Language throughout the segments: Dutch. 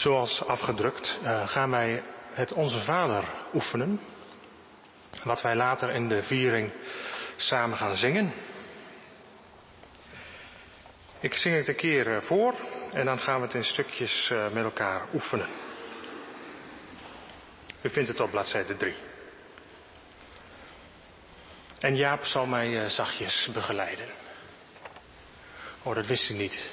Zoals afgedrukt uh, gaan wij het Onze Vader oefenen. Wat wij later in de viering samen gaan zingen. Ik zing het een keer eh, voor en dan gaan we het in stukjes uh, met elkaar oefenen. U vindt het op bladzijde 3. En Jaap zal mij zachtjes begeleiden. Oh, dat wist u niet.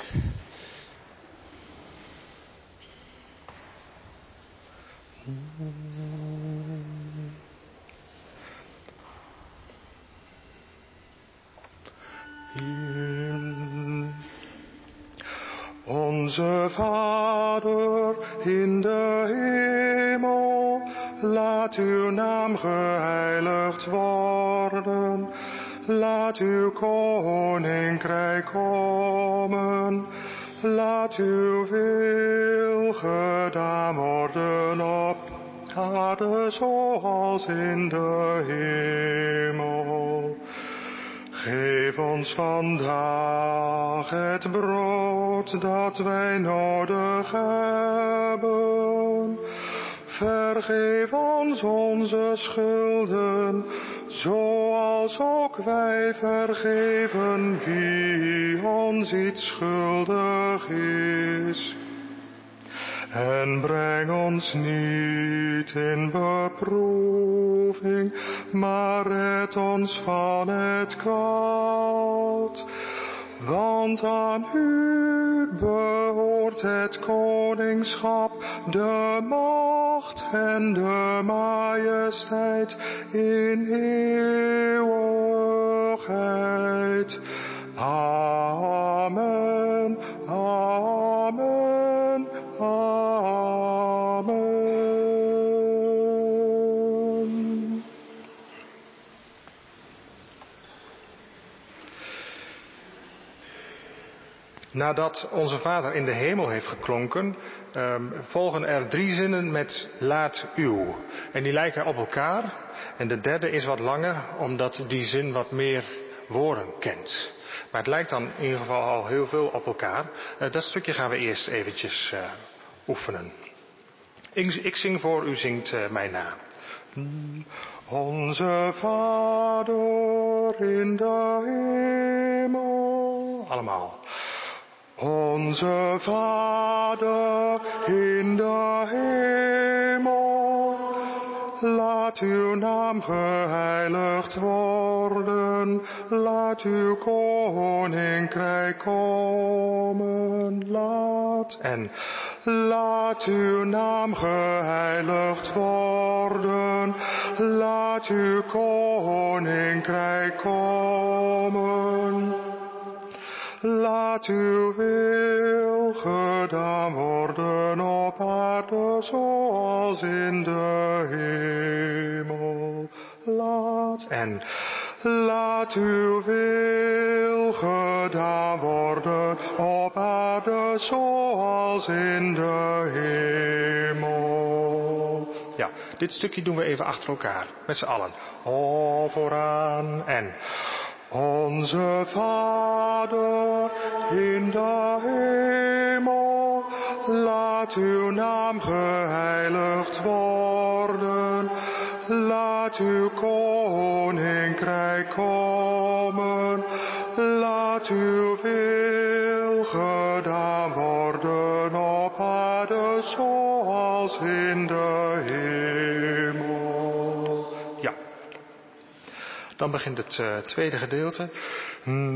Laat uw naam geheiligd worden. Laat uw koninkrijk komen. Laat uw wil gedaan worden op aarde zoals in de hemel. Geef ons vandaag het brood dat wij nodig hebben. Vergeef ons onze schulden, zoals ook wij vergeven wie ons iets schuldig is. En breng ons niet in beproeving, maar red ons van het kwaad. Want aan u behoort het koningschap, de macht en de majesteit in eeuwigheid. Amen, amen, Nadat onze Vader in de hemel heeft geklonken, um, volgen er drie zinnen met laat uw. En die lijken op elkaar. En de derde is wat langer, omdat die zin wat meer woorden kent. Maar het lijkt dan in ieder geval al heel veel op elkaar. Uh, dat stukje gaan we eerst eventjes uh, oefenen. Ik, ik, zing voor, u zingt uh, mij na. Onze Vader in de hemel. Allemaal. Onze Vader in de hemel, laat uw naam geheiligd worden, laat uw koninkrijk komen, laat en laat uw naam geheiligd worden, laat uw koninkrijk komen. Laat uw wil gedaan worden op aarde zoals in de hemel. Laat en laat uw wil gedaan worden op aarde zoals in de hemel. Ja, dit stukje doen we even achter elkaar, met z'n allen. Oh, vooraan en... Onze Vader in de hemel, laat uw naam geheiligd worden. Laat uw koninkrijk komen. Laat uw wil gedaan worden op aarde zoals in de Dan begint het uh, tweede gedeelte.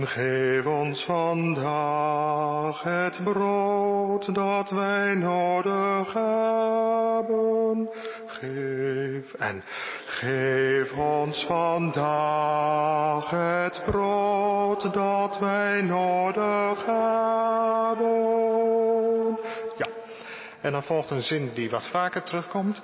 Geef ons vandaag het brood dat wij nodig hebben. Geef en geef ons vandaag het brood dat wij nodig hebben. En dan volgt een zin die wat vaker terugkomt.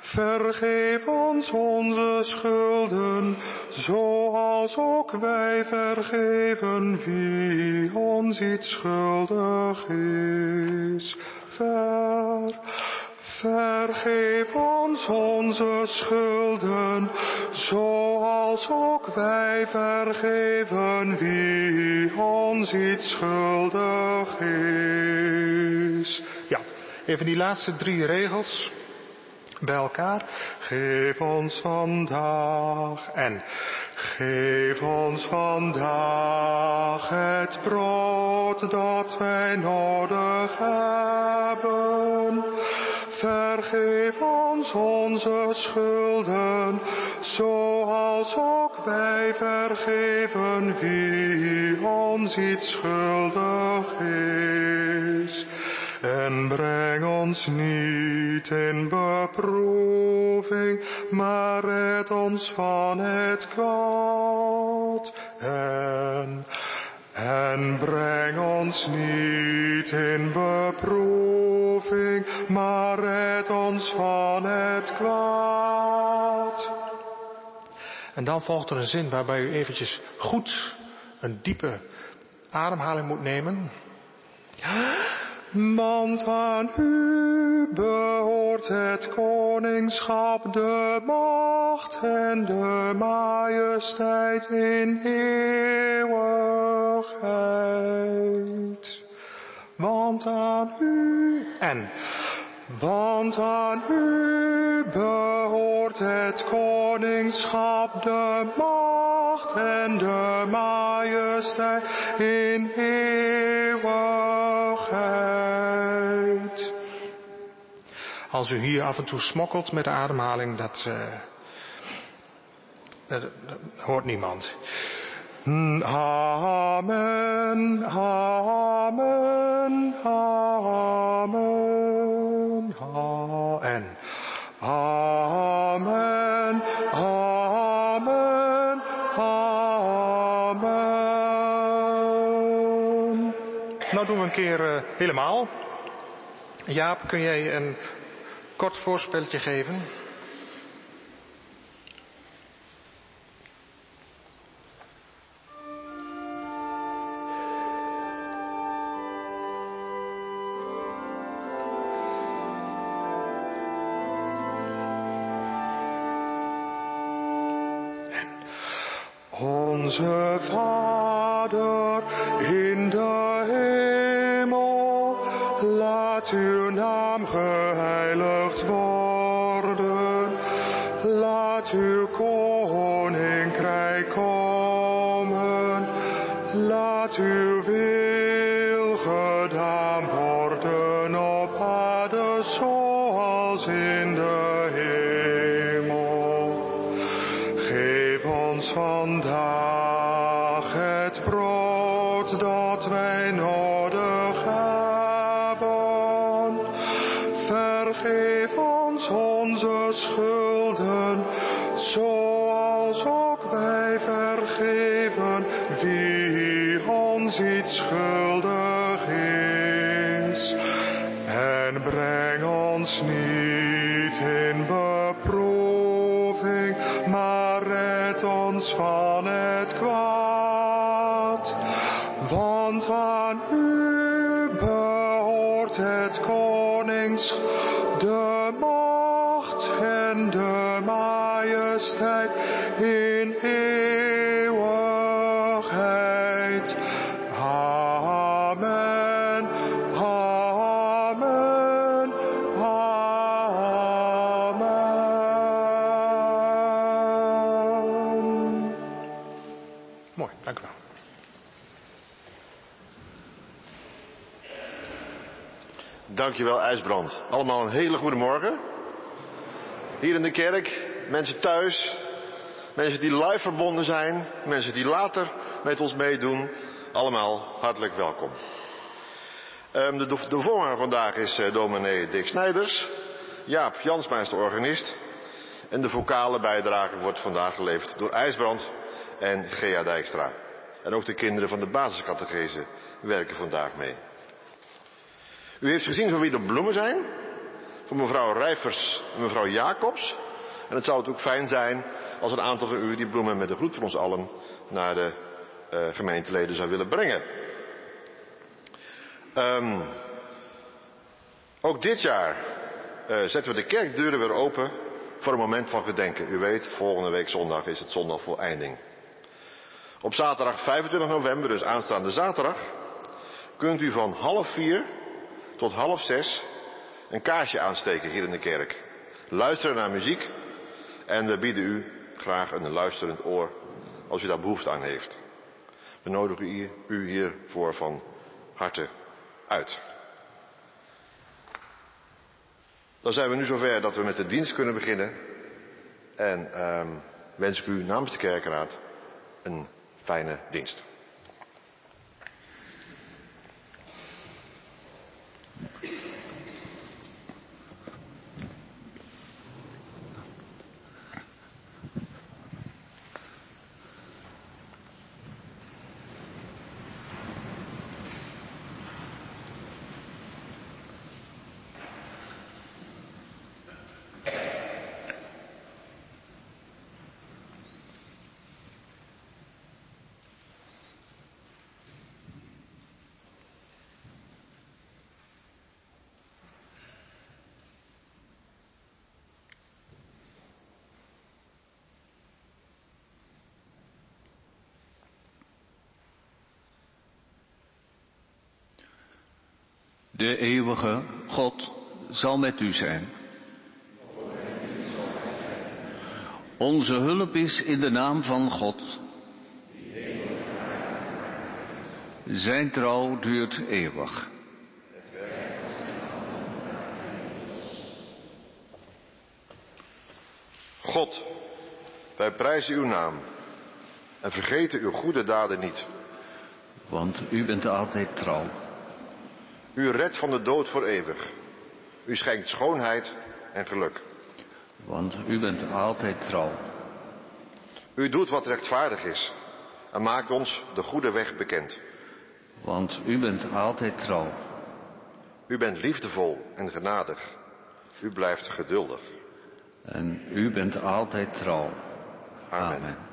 Vergeef ons onze schulden, zoals ook wij vergeven wie ons iets schuldig is. Ver, vergeef ons onze schulden, zoals ook wij vergeven wie ons iets schuldig is. Even die laatste drie regels bij elkaar. Geef ons vandaag en geef ons vandaag het brood dat wij nodig hebben. Vergeef ons onze schulden, zoals ook wij vergeven wie ons iets schuldig is. En breng ons niet in beproeving, maar red ons van het kwaad. En, en breng ons niet in beproeving, maar red ons van het kwaad. En dan volgt er een zin waarbij u eventjes goed een diepe ademhaling moet nemen. Want aan u behoort het koningschap, de macht en de majesteit in eeuwigheid. Want aan u en want aan u behoort het koningschap, de macht en de majesteit in eeuwigheid. Als u hier af en toe smokkelt met de ademhaling, dat, uh, hoort niemand. Amen, amen, amen, en amen, amen, amen. Nou doen we een keer uh, helemaal. Jaap, kun jij een kort voorspelletje geven? Allemaal een hele goede morgen. Hier in de kerk, mensen thuis, mensen die live verbonden zijn, mensen die later met ons meedoen. Allemaal hartelijk welkom. Um, de, de voorganger vandaag is uh, dominee Dick Snijders. Jaap Jansma is de organist. En de vocale bijdrage wordt vandaag geleverd door IJsbrand en Gea Dijkstra. En ook de kinderen van de basiscategese werken vandaag mee. U heeft gezien van wie de bloemen zijn. Van mevrouw Rijvers en mevrouw Jacobs. En het zou ook fijn zijn als een aantal van u die bloemen met de groet van ons allen naar de uh, gemeenteleden zou willen brengen. Um, ook dit jaar uh, zetten we de kerkdeuren weer open voor een moment van gedenken. U weet, volgende week zondag is het zondag voor. Op zaterdag 25 november, dus aanstaande zaterdag, kunt u van half vier tot half zes een kaarsje aansteken hier in de kerk. Luisteren naar muziek. En we bieden u graag een luisterend oor als u daar behoefte aan heeft. We nodigen u, hiervoor van harte uit. Dan zijn we nu zover dat we met de dienst kunnen beginnen. En ehm, wens ik u namens de kerkraad een fijne dienst. De eeuwige God zal met u zijn. Onze hulp is in de naam van God. Zijn trouw duurt eeuwig. God, wij prijzen uw naam en vergeten uw goede daden niet. Want u bent altijd trouw. U redt van de dood voor eeuwig. U schenkt schoonheid en geluk. Want u bent altijd trouw. U doet wat rechtvaardig is en maakt ons de goede weg bekend. Want u bent altijd trouw. U bent liefdevol en genadig. U blijft geduldig. En u bent altijd trouw. Amen. Amen.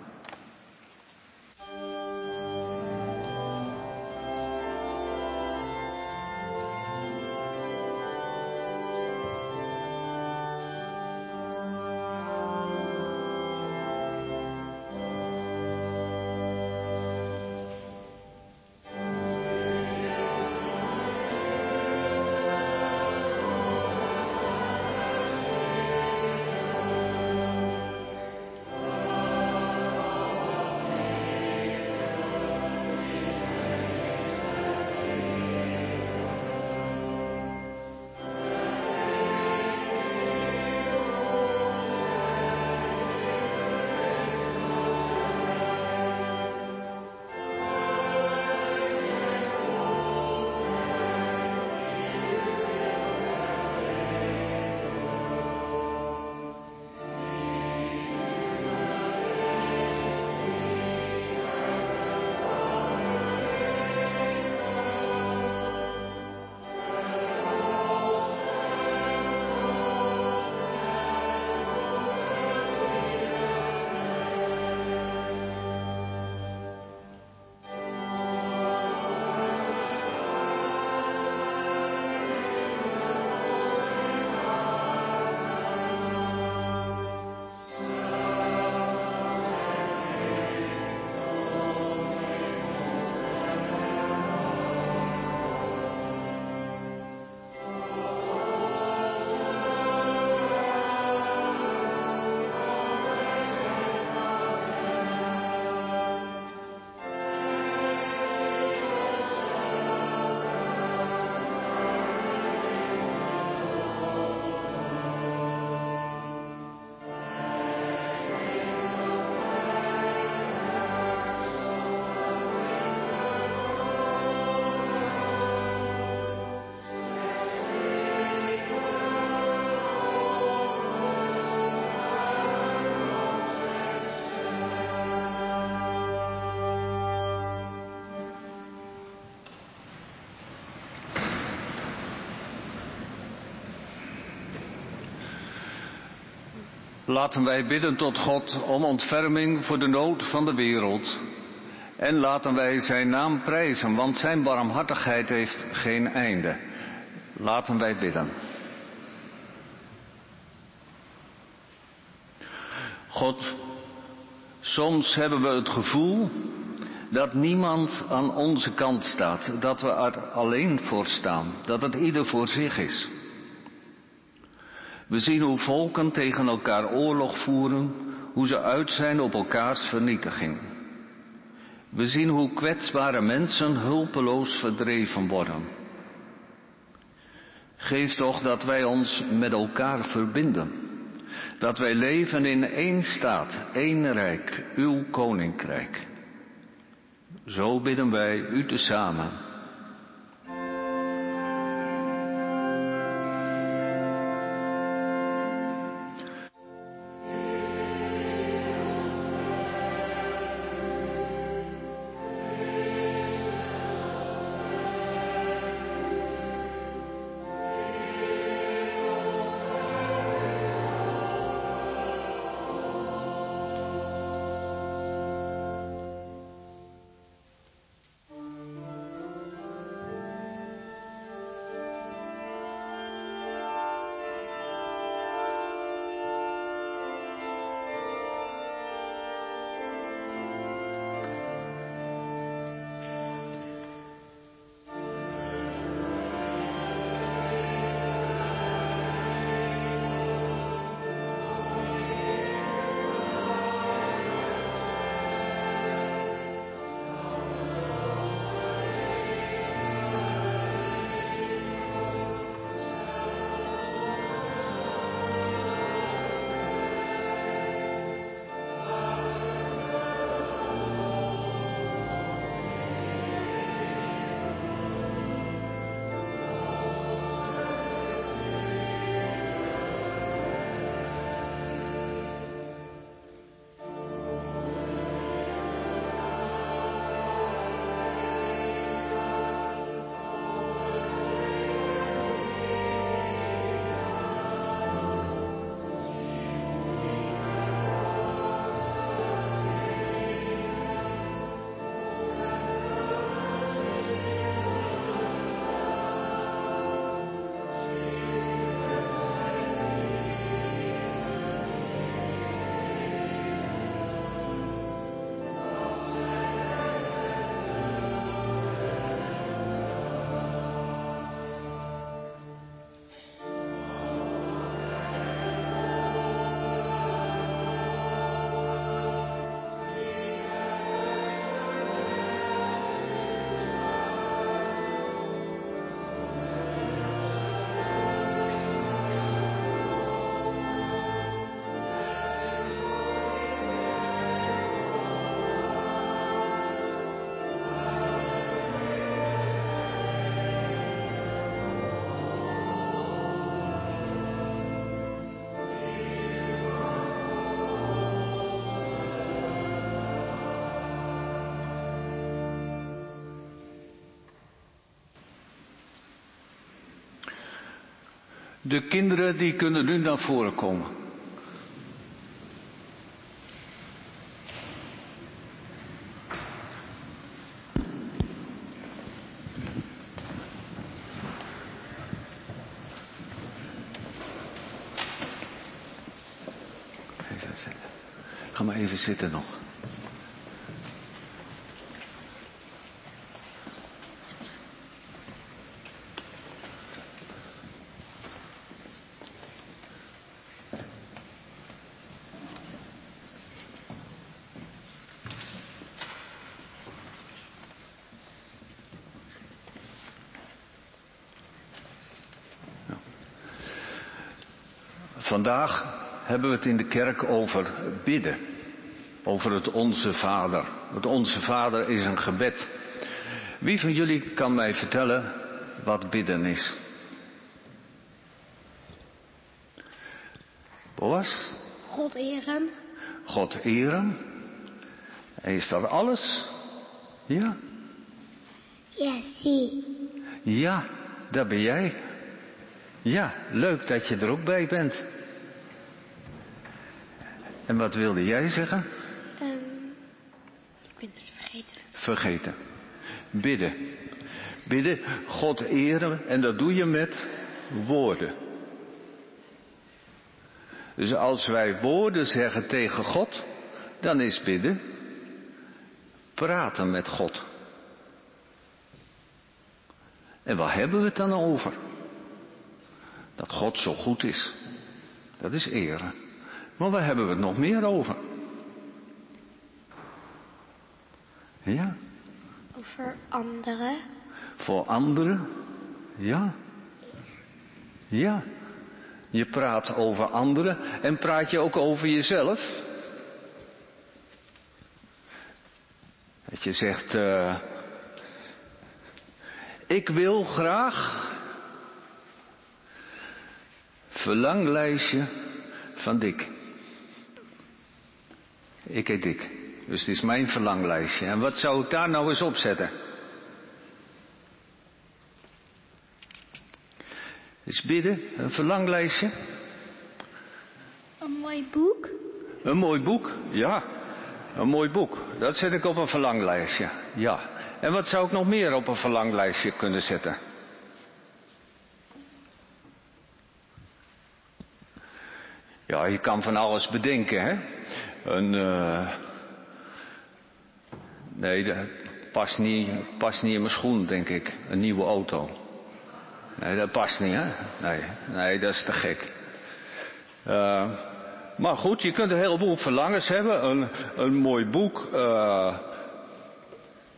Laten wij bidden tot God om ontferming voor de nood van de wereld. En laten wij zijn naam prijzen, want zijn barmhartigheid heeft geen einde. Laten wij bidden. God, soms hebben we het gevoel dat niemand aan onze kant staat, dat we er alleen voor staan, dat het ieder voor zich is. We zien hoe volken tegen elkaar oorlog voeren, hoe ze uit zijn op elkaars vernietiging. We zien hoe kwetsbare mensen hulpeloos verdreven worden. Geef toch dat wij ons met elkaar verbinden. Dat wij leven in één staat, één rijk, uw koninkrijk. Zo bidden wij u tezamen. De kinderen die kunnen nu naar voren komen. Ga maar even zitten nog. Vandaag hebben we het in de kerk over bidden. Over het Onze Vader. Het Onze Vader is een gebed. Wie van jullie kan mij vertellen wat bidden is? Boas? God eren. God eren. En is dat alles? Ja? Ja, zie. Ja, daar ben jij. Ja, leuk dat je er ook bij bent. En wat wilde jij zeggen? Um, ik ben het vergeten. Vergeten. Bidden. Bidden, God eren en dat doe je met woorden. Dus als wij woorden zeggen tegen God, dan is bidden praten met God. En waar hebben we het dan over? Dat God zo goed is. Dat is eren. Maar waar hebben we het nog meer over? Ja? Over anderen. Voor anderen? Ja. Ja. Je praat over anderen en praat je ook over jezelf? Dat je zegt, uh, ik wil graag verlanglijstje van Dick. Ik heet Dick, dus het is mijn verlanglijstje. En wat zou ik daar nou eens op zetten? Is bidden, een verlanglijstje. Een mooi boek. Een mooi boek, ja. Een mooi boek. Dat zet ik op een verlanglijstje, ja. En wat zou ik nog meer op een verlanglijstje kunnen zetten? Ja, je kan van alles bedenken, hè. Een, uh... nee, dat past niet, past niet in mijn schoen, denk ik. Een nieuwe auto. Nee, dat past niet, hè? Nee, nee dat is te gek. Uh, maar goed, je kunt een heleboel verlangens hebben. Een, een mooi boek. Uh,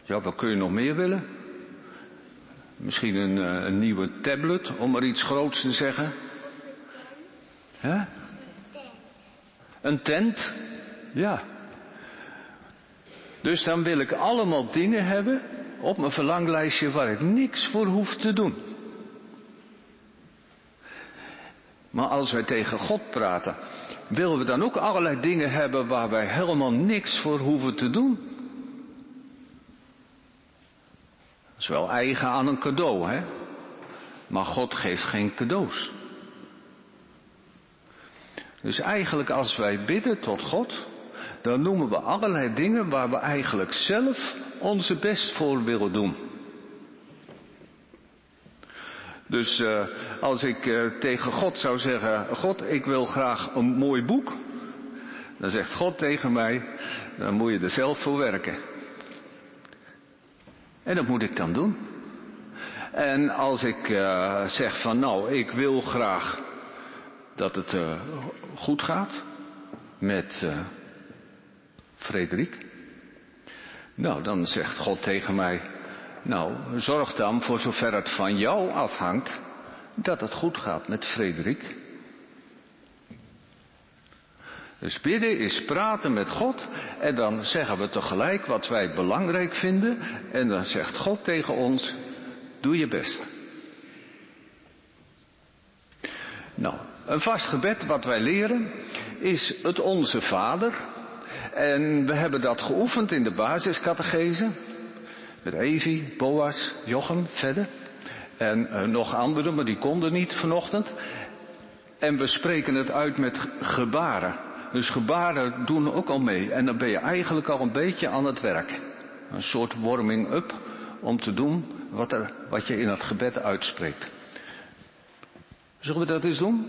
ja, wat kun je nog meer willen? Misschien een, een nieuwe tablet, om maar iets groots te zeggen. Hè? Een tent? Ja. Dus dan wil ik allemaal dingen hebben op mijn verlanglijstje waar ik niks voor hoef te doen. Maar als wij tegen God praten, willen we dan ook allerlei dingen hebben waar wij helemaal niks voor hoeven te doen? Dat is wel eigen aan een cadeau, hè? Maar God geeft geen cadeaus. Dus eigenlijk als wij bidden tot God, dan noemen we allerlei dingen waar we eigenlijk zelf onze best voor willen doen. Dus uh, als ik uh, tegen God zou zeggen, God, ik wil graag een mooi boek, dan zegt God tegen mij, dan moet je er zelf voor werken. En dat moet ik dan doen. En als ik uh, zeg van nou, ik wil graag dat het goed gaat met Frederik. Nou, dan zegt God tegen mij, nou, zorg dan voor zover het van jou afhangt, dat het goed gaat met Frederik. Dus bidden is praten met God en dan zeggen we tegelijk wat wij belangrijk vinden en dan zegt God tegen ons, doe je best. Nou, een vast gebed wat wij leren is het Onze Vader. En we hebben dat geoefend in de basiscatechese. Met Evi, Boas, Jochem, verder. En uh, nog anderen, maar die konden niet vanochtend. En we spreken het uit met gebaren. Dus gebaren doen ook al mee. En dan ben je eigenlijk al een beetje aan het werk. Een soort warming-up om te doen wat, er, wat je in het gebed uitspreekt. Zullen we dat eens doen?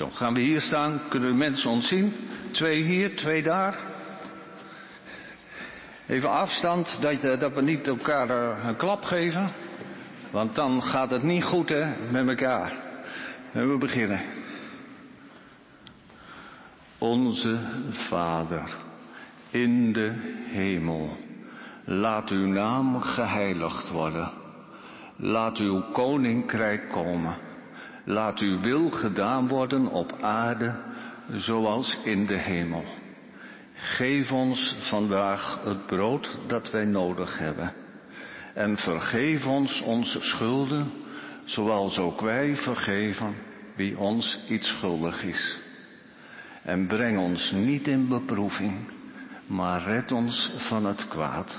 Zo, gaan we hier staan, kunnen de mensen ons zien. Twee hier, twee daar. Even afstand, dat, dat we niet elkaar een klap geven. Want dan gaat het niet goed hè, met elkaar. En we beginnen. Onze Vader in de hemel. Laat uw naam geheiligd worden. Laat uw koninkrijk komen. Laat uw wil gedaan worden op aarde zoals in de hemel. Geef ons vandaag het brood dat wij nodig hebben. En vergeef ons onze schulden, zoals ook wij vergeven wie ons iets schuldig is. En breng ons niet in beproeving, maar red ons van het kwaad.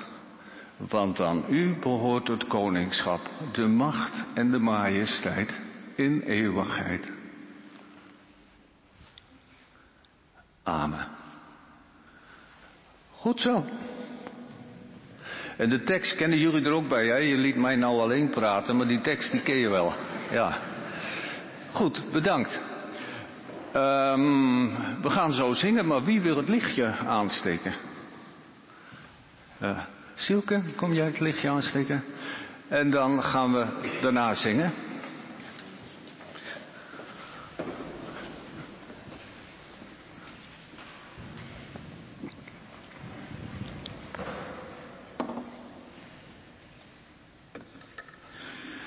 Want aan u behoort het koningschap, de macht en de majesteit in eeuwigheid. Amen. Goed zo. En de tekst kennen jullie er ook bij, hè? Je liet mij nou alleen praten, maar die tekst die ken je wel. Ja. Goed, bedankt. Um, we gaan zo zingen, maar wie wil het lichtje aansteken? Uh, kom jij het lichtje aansteken? En dan gaan we daarna zingen.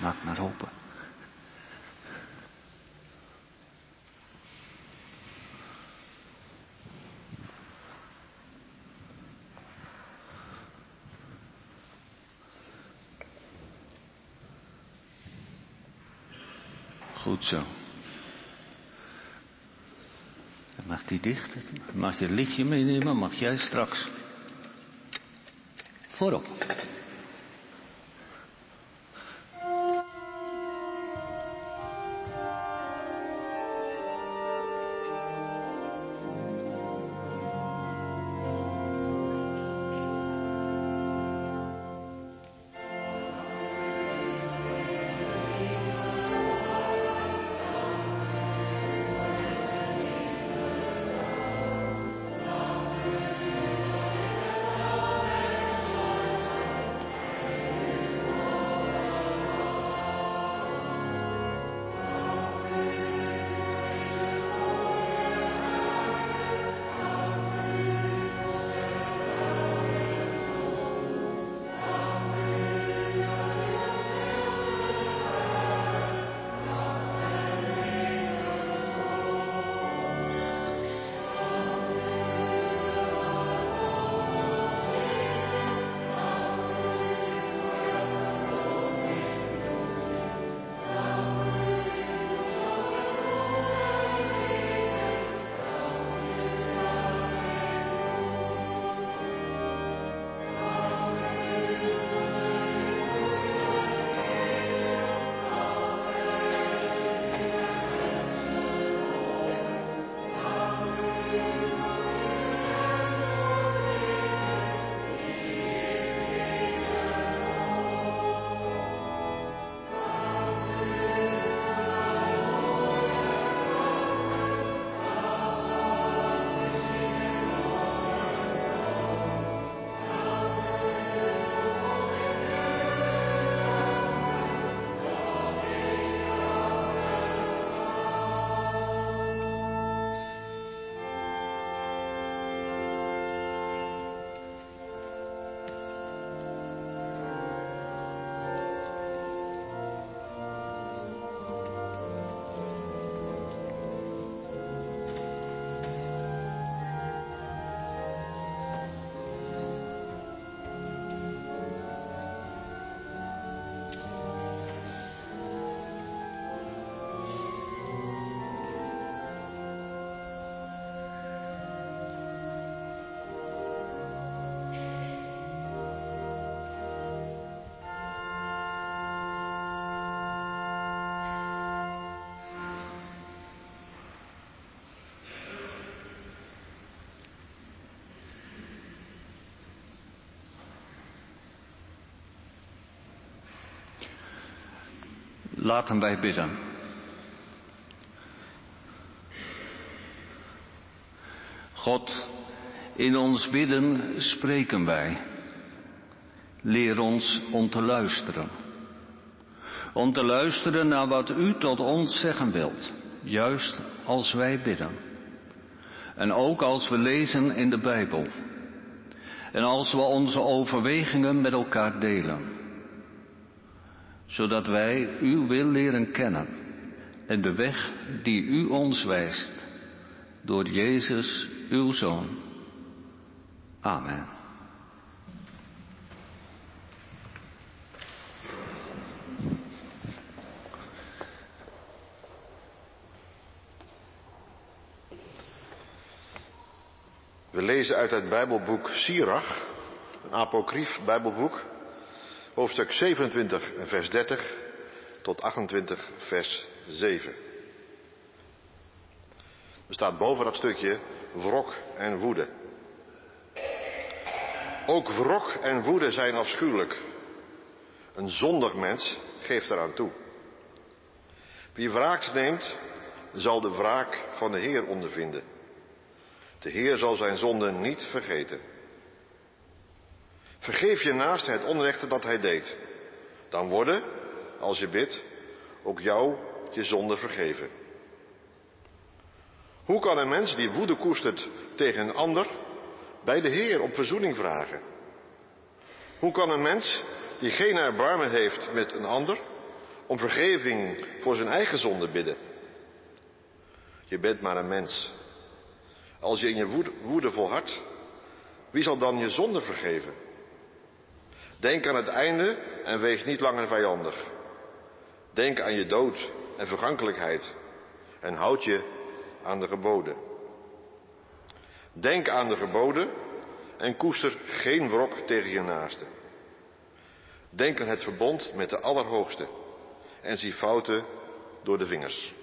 Maak maar open. Goed zo. Dan mag die dicht. Mag je het lichtje meenemen, mag jij straks. Voorop. Laten wij bidden. God, in ons bidden spreken wij. Leer ons om te luisteren. Om te luisteren naar wat u tot ons zeggen wilt, juist als wij bidden. En ook als we lezen in de Bijbel. En als we onze overwegingen met elkaar delen zodat wij uw wil leren kennen en de weg die u ons wijst, door Jezus, uw Zoon. Amen. We lezen uit het Bijbelboek Sirach, een apocrief Bijbelboek, hoofdstuk 27, vers 30 tot 28, vers 7. Er staat boven dat stukje wrok en woede. Ook wrok en woede zijn afschuwelijk. Een zondig mens geeft eraan toe. Wie wraak neemt, zal de wraak van de Heer ondervinden. De Heer zal zijn zonden niet vergeten. Vergeef je naast het onrechte dat hij deed. Dan worden, als je bidt, ook jou je zonde vergeven. Hoe kan een mens die woede koestert tegen een ander bij de Heer op verzoening vragen? Hoe kan een mens die geen erbarmen heeft met een ander om vergeving voor zijn eigen zonde bidden? Je bent maar een mens. Als je in je woede volhardt, wie zal dan je zonde vergeven? Denk aan het einde en wees niet langer vijandig. Denk aan je dood en vergankelijkheid en houd je aan de geboden. Denk aan de geboden en koester geen wrok tegen je naaste. Denk aan het verbond met de Allerhoogste en zie fouten door de vingers.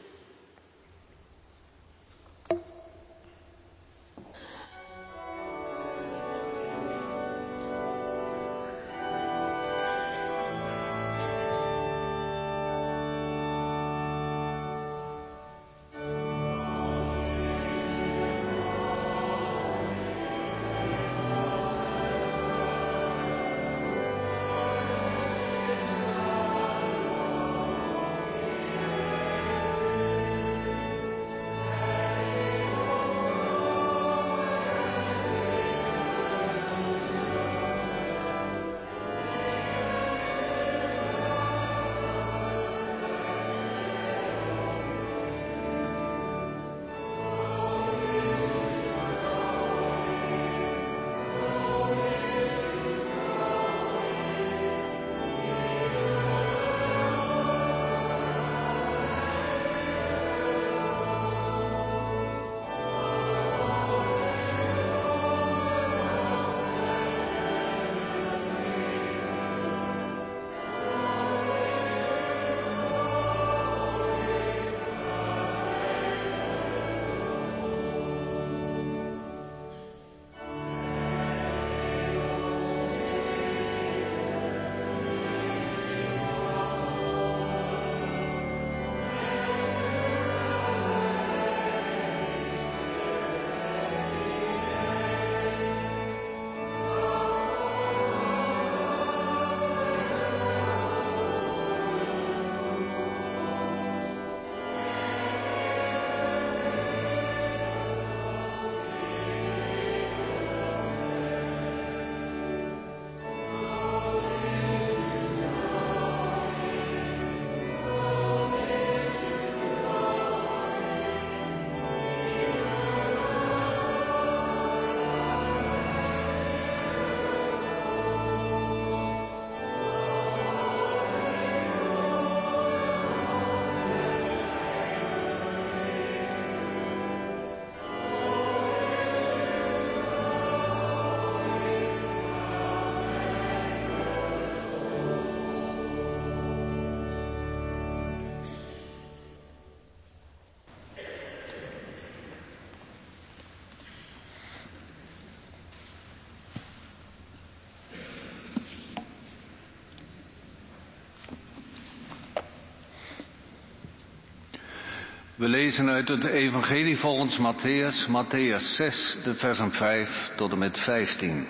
We lezen uit het Evangelie volgens Matthäus, Matthäus 6, de versen 5 tot en met 15.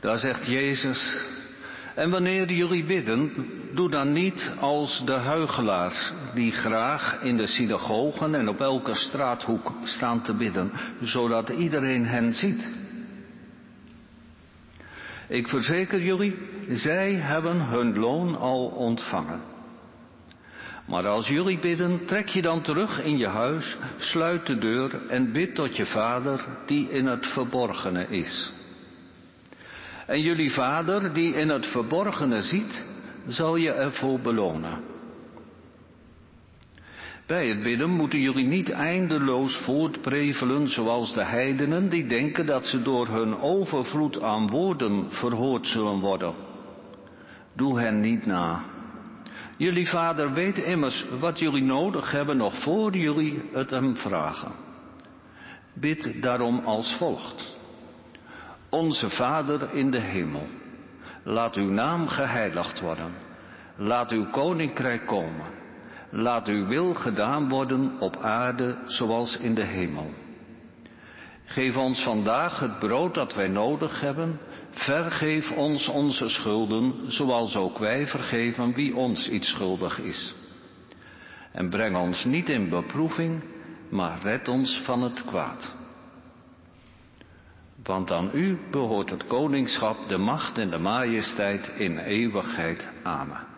Daar zegt Jezus, en wanneer jullie bidden, doe dan niet als de huigelaars, die graag in de synagogen en op elke straathoek staan te bidden, zodat iedereen hen ziet. Ik verzeker jullie, zij hebben hun loon al ontvangen. Maar als jullie bidden, trek je dan terug in je huis, sluit de deur en bid tot je vader die in het verborgene is. En jullie vader die in het verborgene ziet, zal je ervoor belonen. Bij het bidden moeten jullie niet eindeloos voortprevelen zoals de heidenen die denken dat ze door hun overvloed aan woorden verhoord zullen worden. Doe hen niet na. Jullie vader weet immers wat jullie nodig hebben nog voor jullie het hem vragen. Bid daarom als volgt. Onze Vader in de hemel, laat uw naam geheiligd worden. Laat uw koninkrijk komen. Laat uw wil gedaan worden op aarde zoals in de hemel. Geef ons vandaag het brood dat wij nodig hebben. Vergeef ons onze schulden, zoals ook wij vergeven wie ons iets schuldig is. En breng ons niet in beproeving, maar red ons van het kwaad. Want aan u behoort het koningschap, de macht en de majesteit in eeuwigheid. Amen.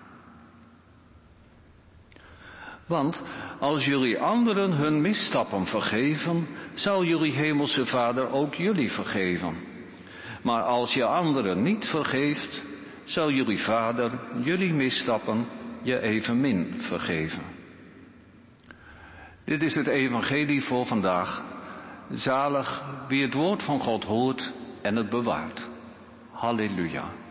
Want als jullie anderen hun misstappen vergeven, zal jullie hemelse Vader ook jullie vergeven. Maar als je anderen niet vergeeft, zal jullie Vader jullie misstappen je evenmin vergeven. Dit is het evangelie voor vandaag. Zalig wie het woord van God hoort en het bewaart. Halleluja.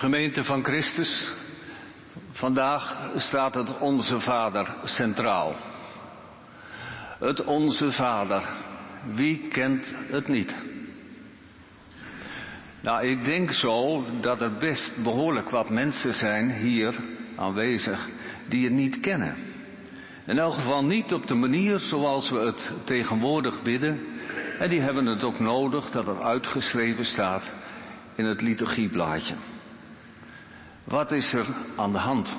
Gemeente van Christus, vandaag staat het Onze Vader centraal. Het Onze Vader, wie kent het niet? Nou, ik denk zo dat er best behoorlijk wat mensen zijn hier aanwezig die het niet kennen. In elk geval niet op de manier zoals we het tegenwoordig bidden. En die hebben het ook nodig dat het uitgeschreven staat in het liturgieblaadje. Wat is er aan de hand?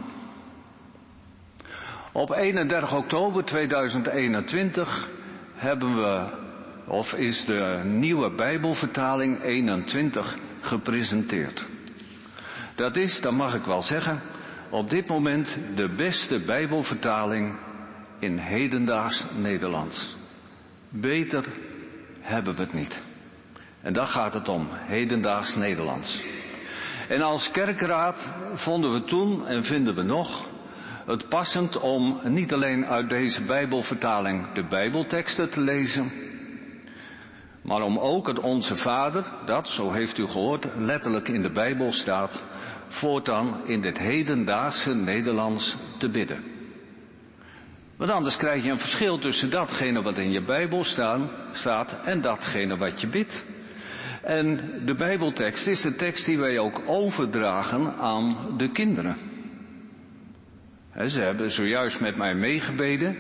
Op 31 oktober 2021 hebben we, of is de nieuwe Bijbelvertaling 21 gepresenteerd. Dat is, dat mag ik wel zeggen, op dit moment de beste Bijbelvertaling in hedendaags Nederlands. Beter hebben we het niet. En daar gaat het om, hedendaags Nederlands. En als kerkraad vonden we toen en vinden we nog het passend om niet alleen uit deze Bijbelvertaling de Bijbelteksten te lezen, maar om ook het Onze Vader, dat, zo heeft u gehoord, letterlijk in de Bijbel staat, voortaan in dit hedendaagse Nederlands te bidden. Want anders krijg je een verschil tussen datgene wat in je Bijbel staan, staat en datgene wat je bidt. En de Bijbeltekst is de tekst die wij ook overdragen aan de kinderen. Ze hebben zojuist met mij meegebeden.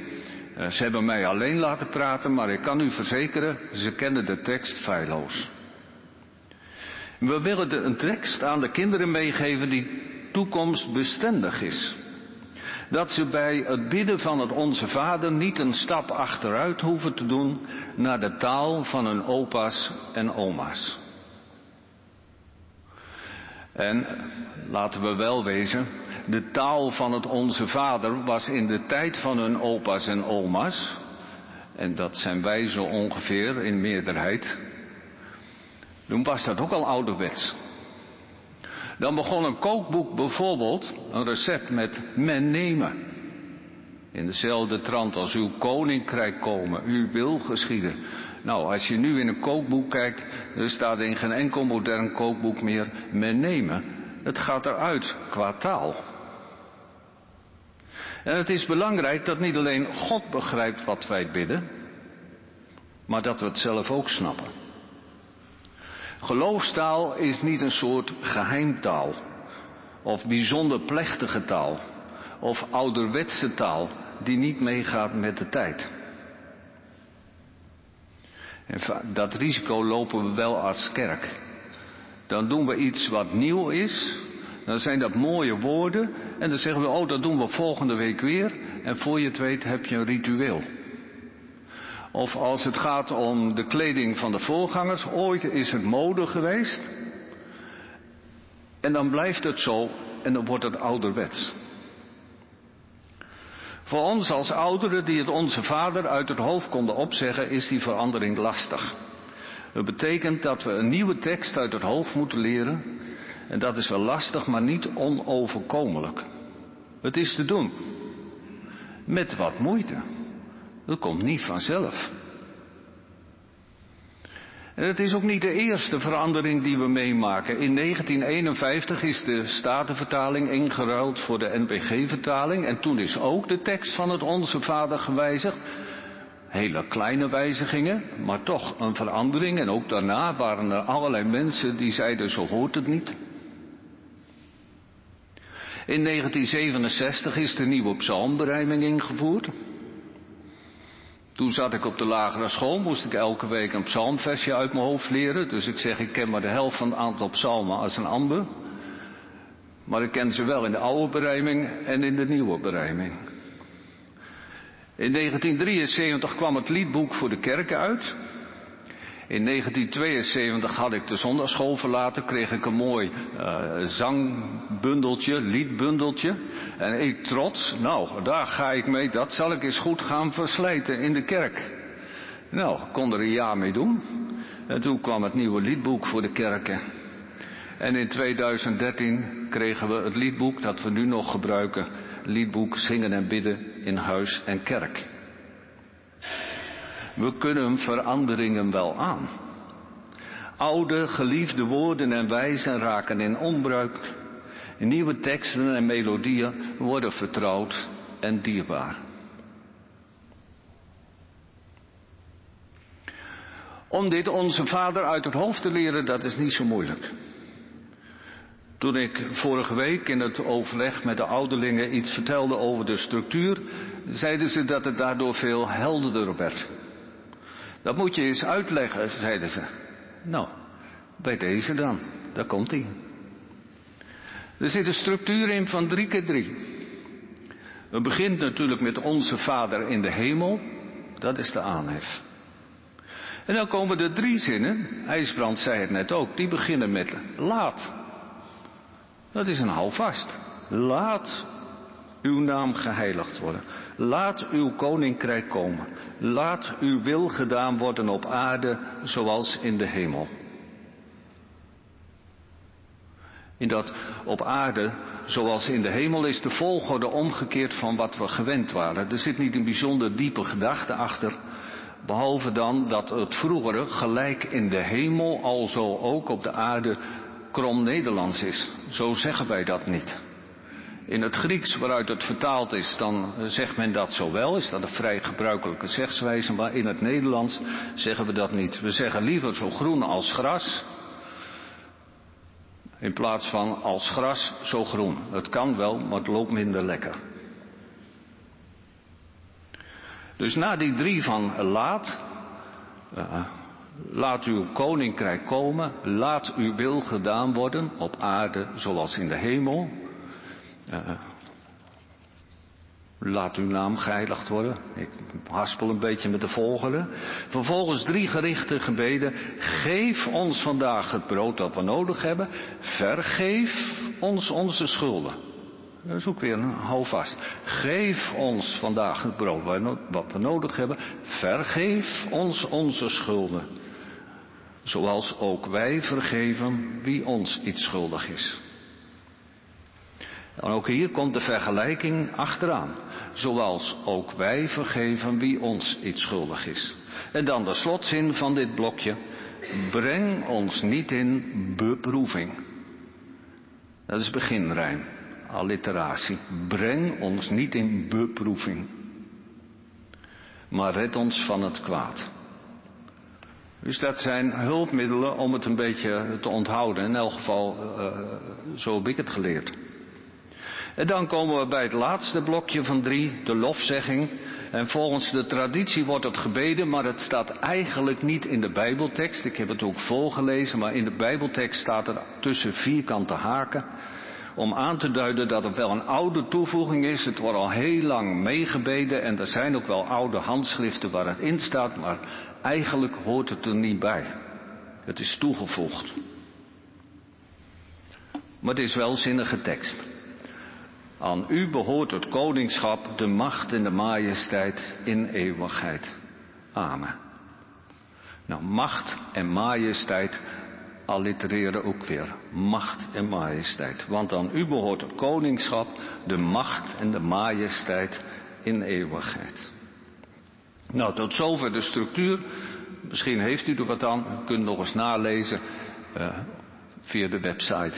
Eh, ze hebben mij alleen laten praten, maar ik kan u verzekeren, ze kennen de tekst feilloos. We willen een tekst aan de kinderen meegeven die toekomstbestendig is. Dat ze bij het bidden van het Onze Vader niet een stap achteruit hoeven te doen naar de taal van hun opa's en oma's. En laten we wel wezen, de taal van het Onze Vader was in de tijd van hun opa's en oma's, en dat zijn wij zo ongeveer in meerderheid, toen was dat ook al ouderwets. Dan begon een kookboek bijvoorbeeld een recept met men nemen. In dezelfde trant als uw koninkrijk komen, uw wil geschieden. Nou, als je nu in een kookboek kijkt, er staat in geen enkel modern kookboek meer men nemen. Het gaat eruit qua taal. En het is belangrijk dat niet alleen God begrijpt wat wij bidden, maar dat we het zelf ook snappen. Geloofstaal is niet een soort geheimtaal of bijzonder plechtige taal of ouderwetse taal die niet meegaat met de tijd. En dat risico lopen we wel als kerk. Dan doen we iets wat nieuw is, dan zijn dat mooie woorden en dan zeggen we, oh dat doen we volgende week weer en voor je het weet heb je een ritueel. Of als het gaat om de kleding van de voorgangers, ooit is het mode geweest. En dan blijft het zo en dan wordt het ouderwets. Voor ons als ouderen die het onze vader uit het hoofd konden opzeggen, is die verandering lastig. Dat betekent dat we een nieuwe tekst uit het hoofd moeten leren. En dat is wel lastig, maar niet onoverkomelijk. Het is te doen. Met wat moeite. Dat komt niet vanzelf. En het is ook niet de eerste verandering die we meemaken. In 1951 is de Statenvertaling ingeruild voor de NPG-vertaling en toen is ook de tekst van het Onze Vader gewijzigd. Hele kleine wijzigingen, maar toch een verandering. En ook daarna waren er allerlei mensen die zeiden zo hoort het niet. In 1967 is de nieuwe psalmberijming ingevoerd. Toen zat ik op de lagere school, moest ik elke week een psalmversje uit mijn hoofd leren. Dus ik zeg, ik ken maar de helft van het aantal psalmen als een ander. Maar ik ken ze wel in de oude berijming en in de nieuwe berijming. In 1973 kwam het liedboek voor de kerken uit. In 1972 had ik de zondagschool verlaten, kreeg ik een mooi uh, zangbundeltje, liedbundeltje. En ik trots, nou, daar ga ik mee, dat zal ik eens goed gaan verslijten in de kerk. Nou, kon er een jaar mee doen. En toen kwam het nieuwe liedboek voor de kerken. En in 2013 kregen we het liedboek dat we nu nog gebruiken, liedboek Zingen en Bidden in Huis en Kerk. We kunnen veranderingen wel aan. Oude, geliefde woorden en wijzen raken in onbruik. Nieuwe teksten en melodieën worden vertrouwd en dierbaar. Om dit onze vader uit het hoofd te leren, dat is niet zo moeilijk. Toen ik vorige week in het overleg met de ouderlingen iets vertelde over de structuur, zeiden ze dat het daardoor veel helderder werd. Dat moet je eens uitleggen, zeiden ze. Nou, bij deze dan. Daar komt hij. Er zit een structuur in van drie keer drie. Het begint natuurlijk met onze Vader in de hemel. Dat is de aanhef. En dan komen de drie zinnen, IJsbrand zei het net ook, die beginnen met laat. Dat is een houvast. Laat uw naam geheiligd worden. Laat uw koninkrijk komen. Laat uw wil gedaan worden op aarde zoals in de hemel. In dat op aarde zoals in de hemel is de volgorde omgekeerd van wat we gewend waren. Er zit niet een bijzonder diepe gedachte achter. Behalve dan dat het vroegere gelijk in de hemel alzo ook op de aarde krom Nederlands is. Zo zeggen wij dat niet. In het Grieks waaruit het vertaald is, dan zegt men dat zo wel, is dat een vrij gebruikelijke zegswijze, maar in het Nederlands zeggen we dat niet. We zeggen liever zo groen als gras, in plaats van als gras zo groen. Het kan wel, maar het loopt minder lekker. Dus na die drie van laat, uh, laat uw koninkrijk komen, laat uw wil gedaan worden op aarde zoals in de hemel. Uh, laat uw naam geheiligd worden. Ik haspel een beetje met de volgende. Vervolgens drie gerichte gebeden. Geef ons vandaag het brood dat we nodig hebben. Vergeef ons onze schulden. Ook weer een houvast. Geef ons vandaag het brood wat we nodig hebben. Vergeef ons onze schulden. Zoals ook wij vergeven wie ons iets schuldig is. En ook hier komt de vergelijking achteraan. Zoals ook wij vergeven wie ons iets schuldig is. En dan de slotzin van dit blokje. Breng ons niet in beproeving. Dat is beginrijm alliteratie. Breng ons niet in beproeving, maar red ons van het kwaad. Dus dat zijn hulpmiddelen om het een beetje te onthouden. In elk geval, uh, zo heb ik het geleerd. En dan komen we bij het laatste blokje van drie, de lofzegging. En volgens de traditie wordt het gebeden, maar het staat eigenlijk niet in de Bijbeltekst. Ik heb het ook volgelezen, maar in de Bijbeltekst staat er tussen vierkante haken om aan te duiden dat het wel een oude toevoeging is. Het wordt al heel lang meegebeden en er zijn ook wel oude handschriften waar het in staat, maar eigenlijk hoort het er niet bij. Het is toegevoegd. Maar het is wel zinnige tekst. Aan u behoort het koningschap, de macht en de majesteit in eeuwigheid. Amen. Nou, macht en majesteit allitereren ook weer. Macht en majesteit. Want aan u behoort het koningschap, de macht en de majesteit in eeuwigheid. Nou, tot zover de structuur. Misschien heeft u er wat aan. U kunt nog eens nalezen uh, via de website.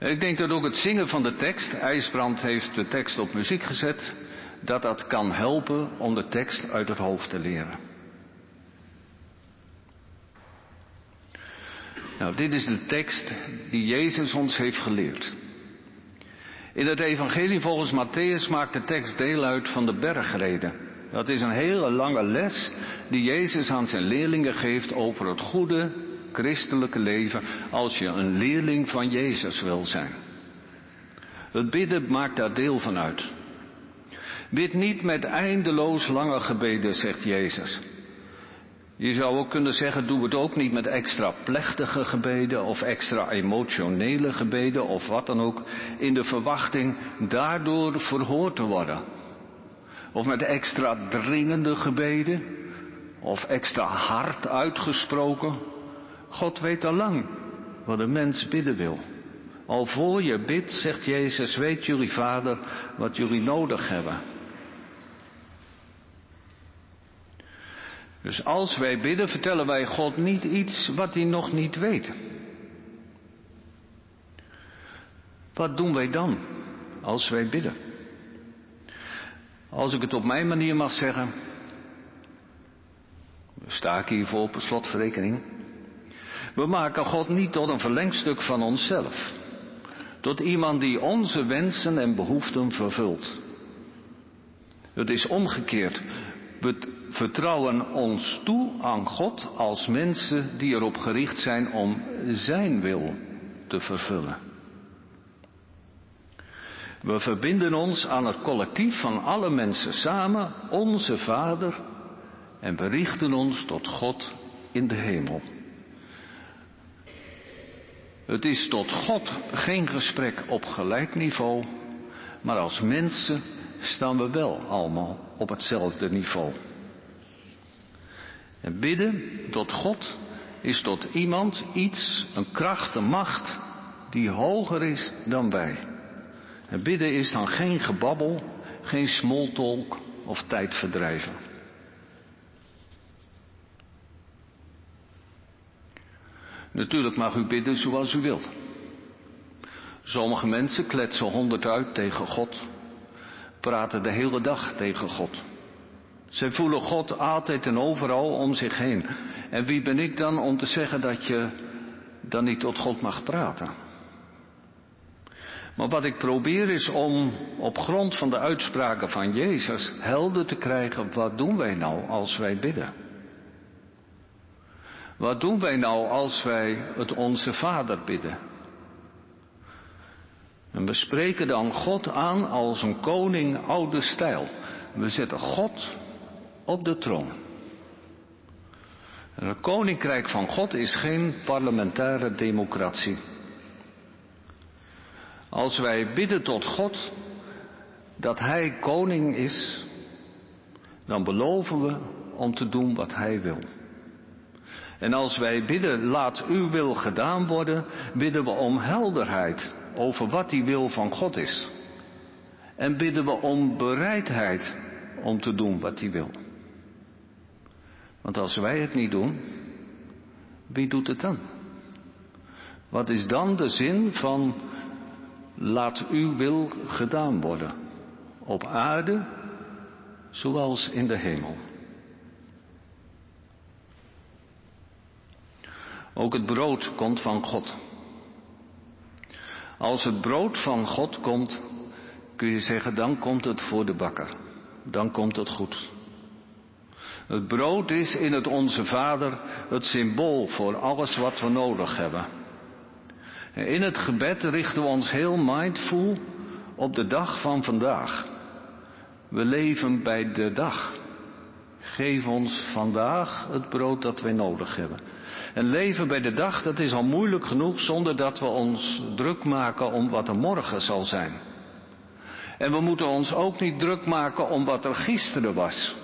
Ik denk dat ook het zingen van de tekst, IJsbrand heeft de tekst op muziek gezet, dat dat kan helpen om de tekst uit het hoofd te leren. Nou, dit is de tekst die Jezus ons heeft geleerd. In het evangelie volgens Matthäus maakt de tekst deel uit van de bergreden. Dat is een hele lange les die Jezus aan zijn leerlingen geeft over het goede christelijke leven als je een leerling van Jezus wil zijn. Het bidden maakt daar deel van uit. Bid niet met eindeloos lange gebeden, zegt Jezus. Je zou ook kunnen zeggen, doe het ook niet met extra plechtige gebeden of extra emotionele gebeden of wat dan ook, in de verwachting daardoor verhoord te worden. Of met extra dringende gebeden of extra hard uitgesproken. God weet al lang wat een mens bidden wil. Al voor je bidt, zegt Jezus, weet jullie Vader wat jullie nodig hebben. Dus als wij bidden, vertellen wij God niet iets wat hij nog niet weet. Wat doen wij dan als wij bidden? Als ik het op mijn manier mag zeggen, sta ik hiervoor op een slotverrekening. We maken God niet tot een verlengstuk van onszelf. Tot iemand die onze wensen en behoeften vervult. Het is omgekeerd. We vertrouwen ons toe aan God als mensen die erop gericht zijn om Zijn wil te vervullen. We verbinden ons aan het collectief van alle mensen samen, onze Vader, en we richten ons tot God in de hemel. Het is tot God geen gesprek op gelijk niveau, Maar als mensen staan we wel allemaal op hetzelfde niveau. En bidden tot God is tot iemand iets, een kracht, een macht die hoger is dan wij. En bidden is dan geen gebabbel, geen smalltalk of tijdverdrijven. Natuurlijk mag u bidden zoals u wilt. Sommige mensen kletsen honderd uit tegen God, praten de hele dag tegen God. Zij voelen God altijd en overal om zich heen. En wie ben ik dan om te zeggen dat je dan niet tot God mag praten? Maar wat ik probeer is om op grond van de uitspraken van Jezus helder te krijgen, wat doen wij nou als wij bidden? Wat doen wij nou als wij het Onze Vader bidden? En we spreken dan God aan als een koning oude stijl. We zetten God op de troon. En het koninkrijk van God is geen parlementaire democratie. Als wij bidden tot God dat Hij koning is, dan beloven we om te doen wat Hij wil. En als wij bidden, laat uw wil gedaan worden, bidden we om helderheid over wat die wil van God is. En bidden we om bereidheid om te doen wat hij wil. Want als wij het niet doen, wie doet het dan? Wat is dan de zin van laat uw wil gedaan worden? Op aarde zoals in de hemel. Ook het brood komt van God. Als het brood van God komt, kun je zeggen, dan komt het voor de bakker. Dan komt het goed. Het brood is in het Onze Vader het symbool voor alles wat we nodig hebben. En in het gebed richten we ons heel mindful op de dag van vandaag. We leven bij de dag. Geef ons vandaag het brood dat wij nodig hebben. En leven bij de dag, dat is al moeilijk genoeg zonder dat we ons druk maken om wat er morgen zal zijn. En we moeten ons ook niet druk maken om wat er gisteren was.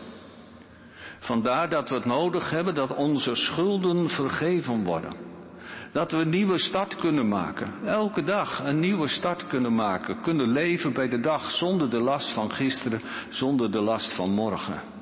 Vandaar dat we het nodig hebben dat onze schulden vergeven worden. Dat we een nieuwe start kunnen maken. Elke dag een nieuwe start kunnen maken. Kunnen leven bij de dag zonder de last van gisteren, zonder de last van morgen.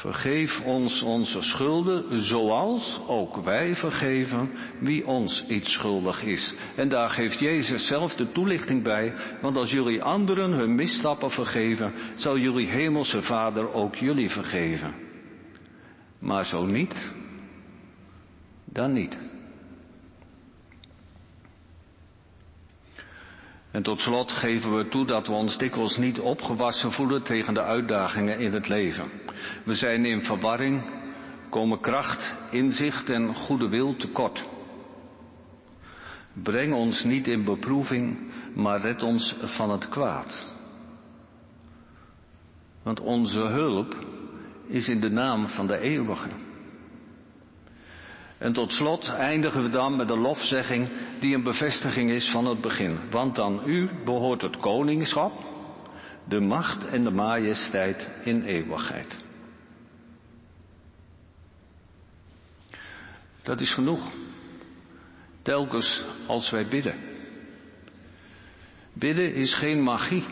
Vergeef ons onze schulden, zoals ook wij vergeven wie ons iets schuldig is. En daar geeft Jezus zelf de toelichting bij, want als jullie anderen hun misstappen vergeven, zal jullie hemelse Vader ook jullie vergeven. Maar zo niet, dan niet. En tot slot geven we toe dat we ons dikwijls niet opgewassen voelen tegen de uitdagingen in het leven. We zijn in verwarring, komen kracht, inzicht en goede wil tekort. Breng ons niet in beproeving, maar red ons van het kwaad. Want onze hulp is in de naam van de eeuwige. En tot slot eindigen we dan met een lofzegging die een bevestiging is van het begin. Want aan u behoort het koningschap, de macht en de majesteit in eeuwigheid. Dat is genoeg. Telkens als wij bidden. Bidden is geen magie.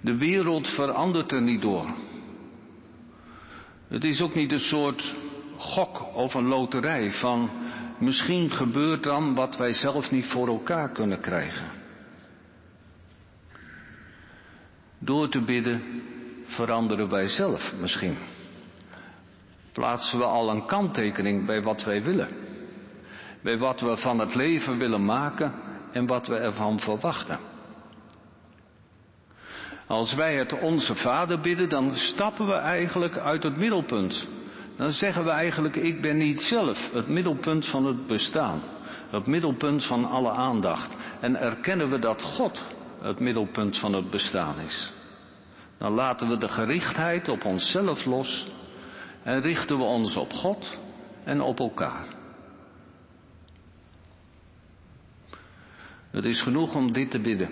De wereld verandert er niet door. Het is ook niet een soort gok of een loterij van misschien gebeurt dan wat wij zelf niet voor elkaar kunnen krijgen. Door te bidden veranderen wij zelf misschien. Plaatsen we al een kanttekening bij wat wij willen. Bij wat we van het leven willen maken en wat we ervan verwachten. Als wij het onze Vader bidden, dan stappen we eigenlijk uit het middelpunt dan zeggen we eigenlijk, ik ben niet zelf het middelpunt van het bestaan. Het middelpunt van alle aandacht. En erkennen we dat God het middelpunt van het bestaan is. Dan laten we de gerichtheid op onszelf los en richten we ons op God en op elkaar. Het is genoeg om dit te bidden.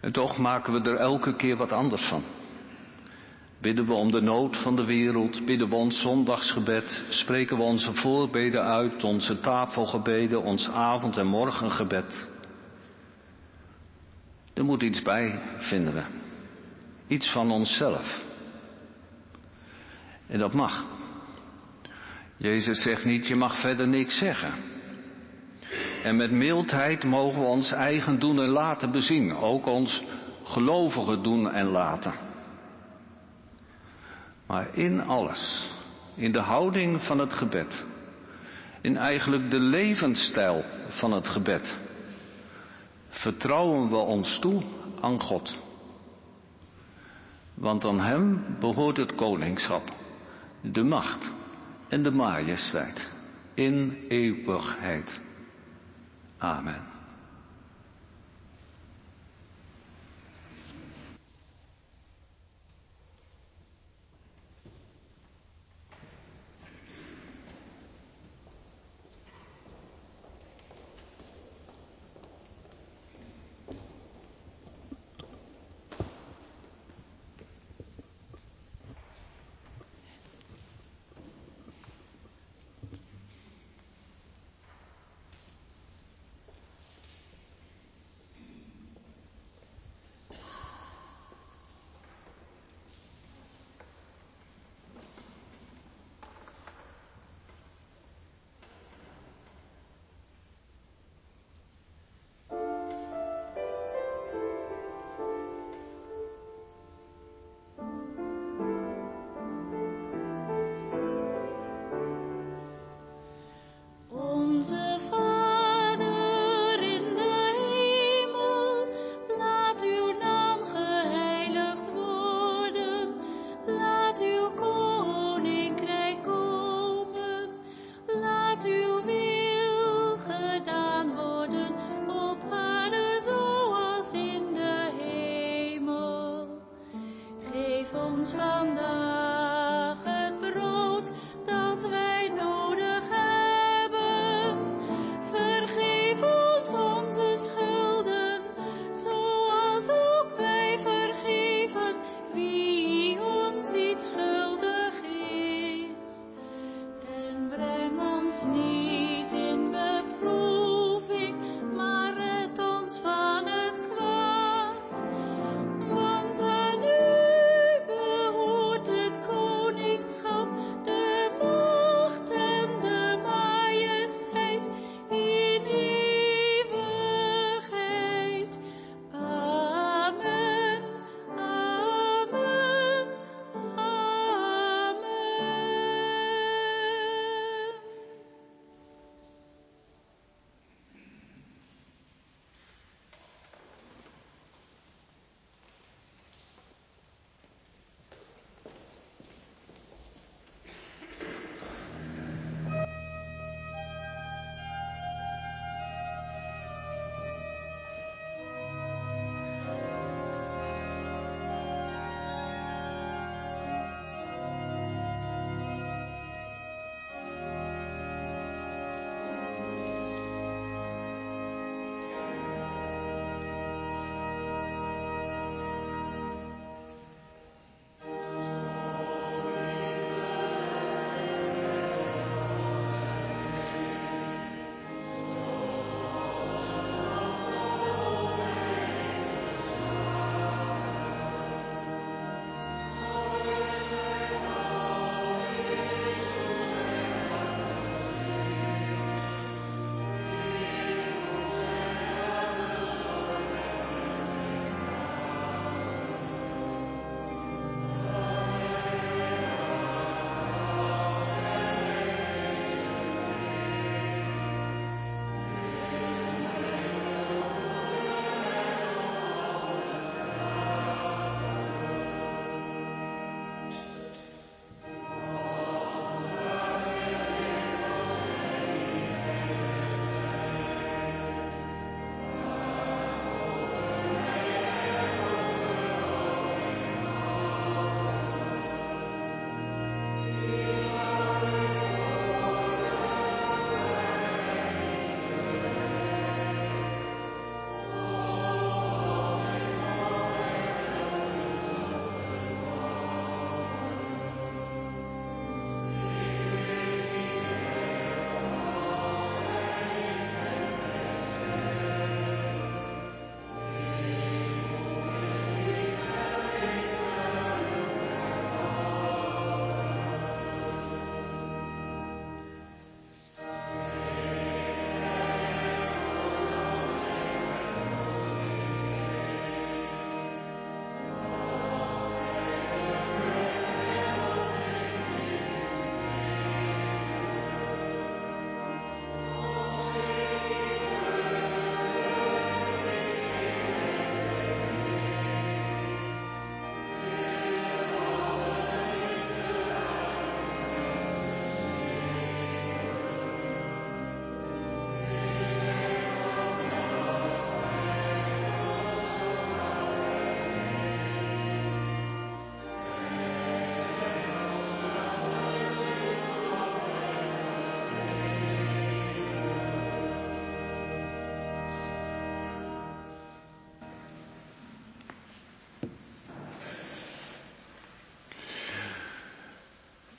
En toch maken we er elke keer wat anders van. Bidden we om de nood van de wereld, bidden we ons zondagsgebed, spreken we onze voorbeden uit, onze tafelgebeden, ons avond- en morgengebed. Er moet iets bij, vinden we. Iets van onszelf. En dat mag. Jezus zegt niet, je mag verder niks zeggen. En met mildheid mogen we ons eigen doen en laten bezien, ook ons gelovige doen en laten. Maar in alles, in de houding van het gebed, in eigenlijk de levensstijl van het gebed, vertrouwen we ons toe aan God. Want aan Hem behoort het koningschap, de macht en de majesteit in eeuwigheid. Amen.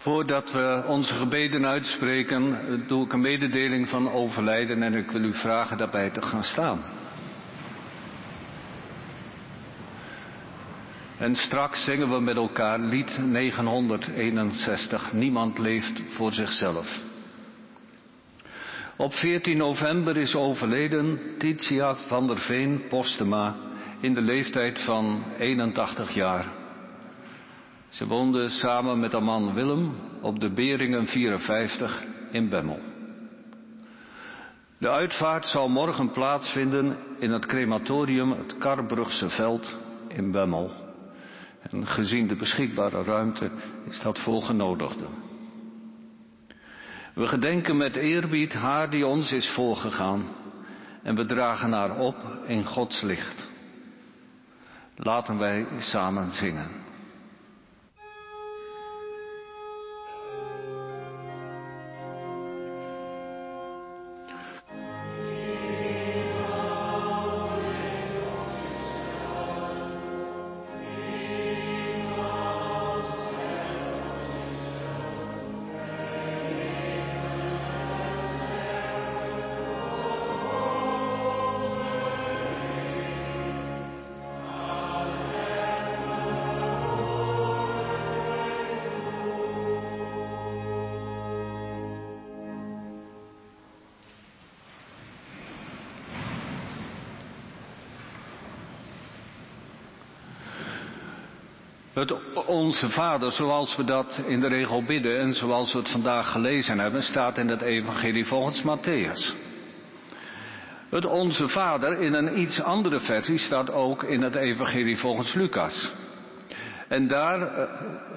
Voordat we onze gebeden uitspreken, doe ik een mededeling van overlijden en ik wil u vragen daarbij te gaan staan. En straks zingen we met elkaar lied 961. Niemand leeft voor zichzelf. Op 14 november is overleden Titia van der Veen Postema in de leeftijd van 81 jaar. Ze woonde samen met haar man Willem op de Beringen 54 in Bemmel. De uitvaart zal morgen plaatsvinden in het crematorium het Karbrugse Veld in Bemmel. En gezien de beschikbare ruimte is dat volgenodigde. We gedenken met eerbied haar die ons is voorgegaan en we dragen haar op in Gods licht. Laten wij samen zingen. Het Onze Vader, zoals we dat in de regel bidden en zoals we het vandaag gelezen hebben, staat in het Evangelie volgens Matthäus. Het Onze Vader in een iets andere versie staat ook in het Evangelie volgens Lucas. En daar eh,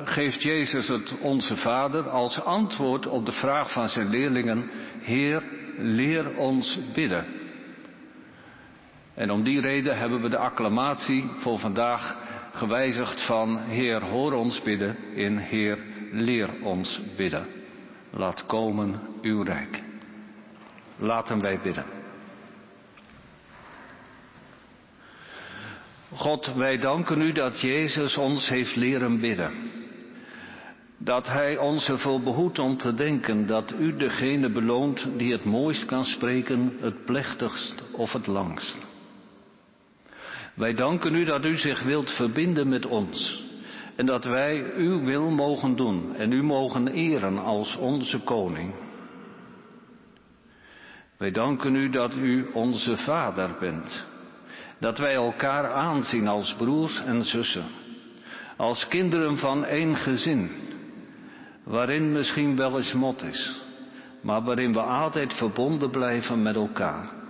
geeft Jezus het Onze Vader als antwoord op de vraag van zijn leerlingen, Heer, leer ons bidden. En om die reden hebben we de acclamatie voor vandaag gewijzigd van Heer, hoor ons bidden in Heer, leer ons bidden. Laat komen uw rijk. Laten wij bidden. God, wij danken u dat Jezus ons heeft leren bidden. Dat Hij ons ervoor behoedt om te denken dat u degene beloont die het mooist kan spreken, het plechtigst of het langst. Wij danken u dat u zich wilt verbinden met ons en dat wij uw wil mogen doen en u mogen eren als onze koning. Wij danken u dat u onze vader bent, dat wij elkaar aanzien als broers en zussen, als kinderen van één gezin, waarin misschien wel eens mot is, maar waarin we altijd verbonden blijven met elkaar.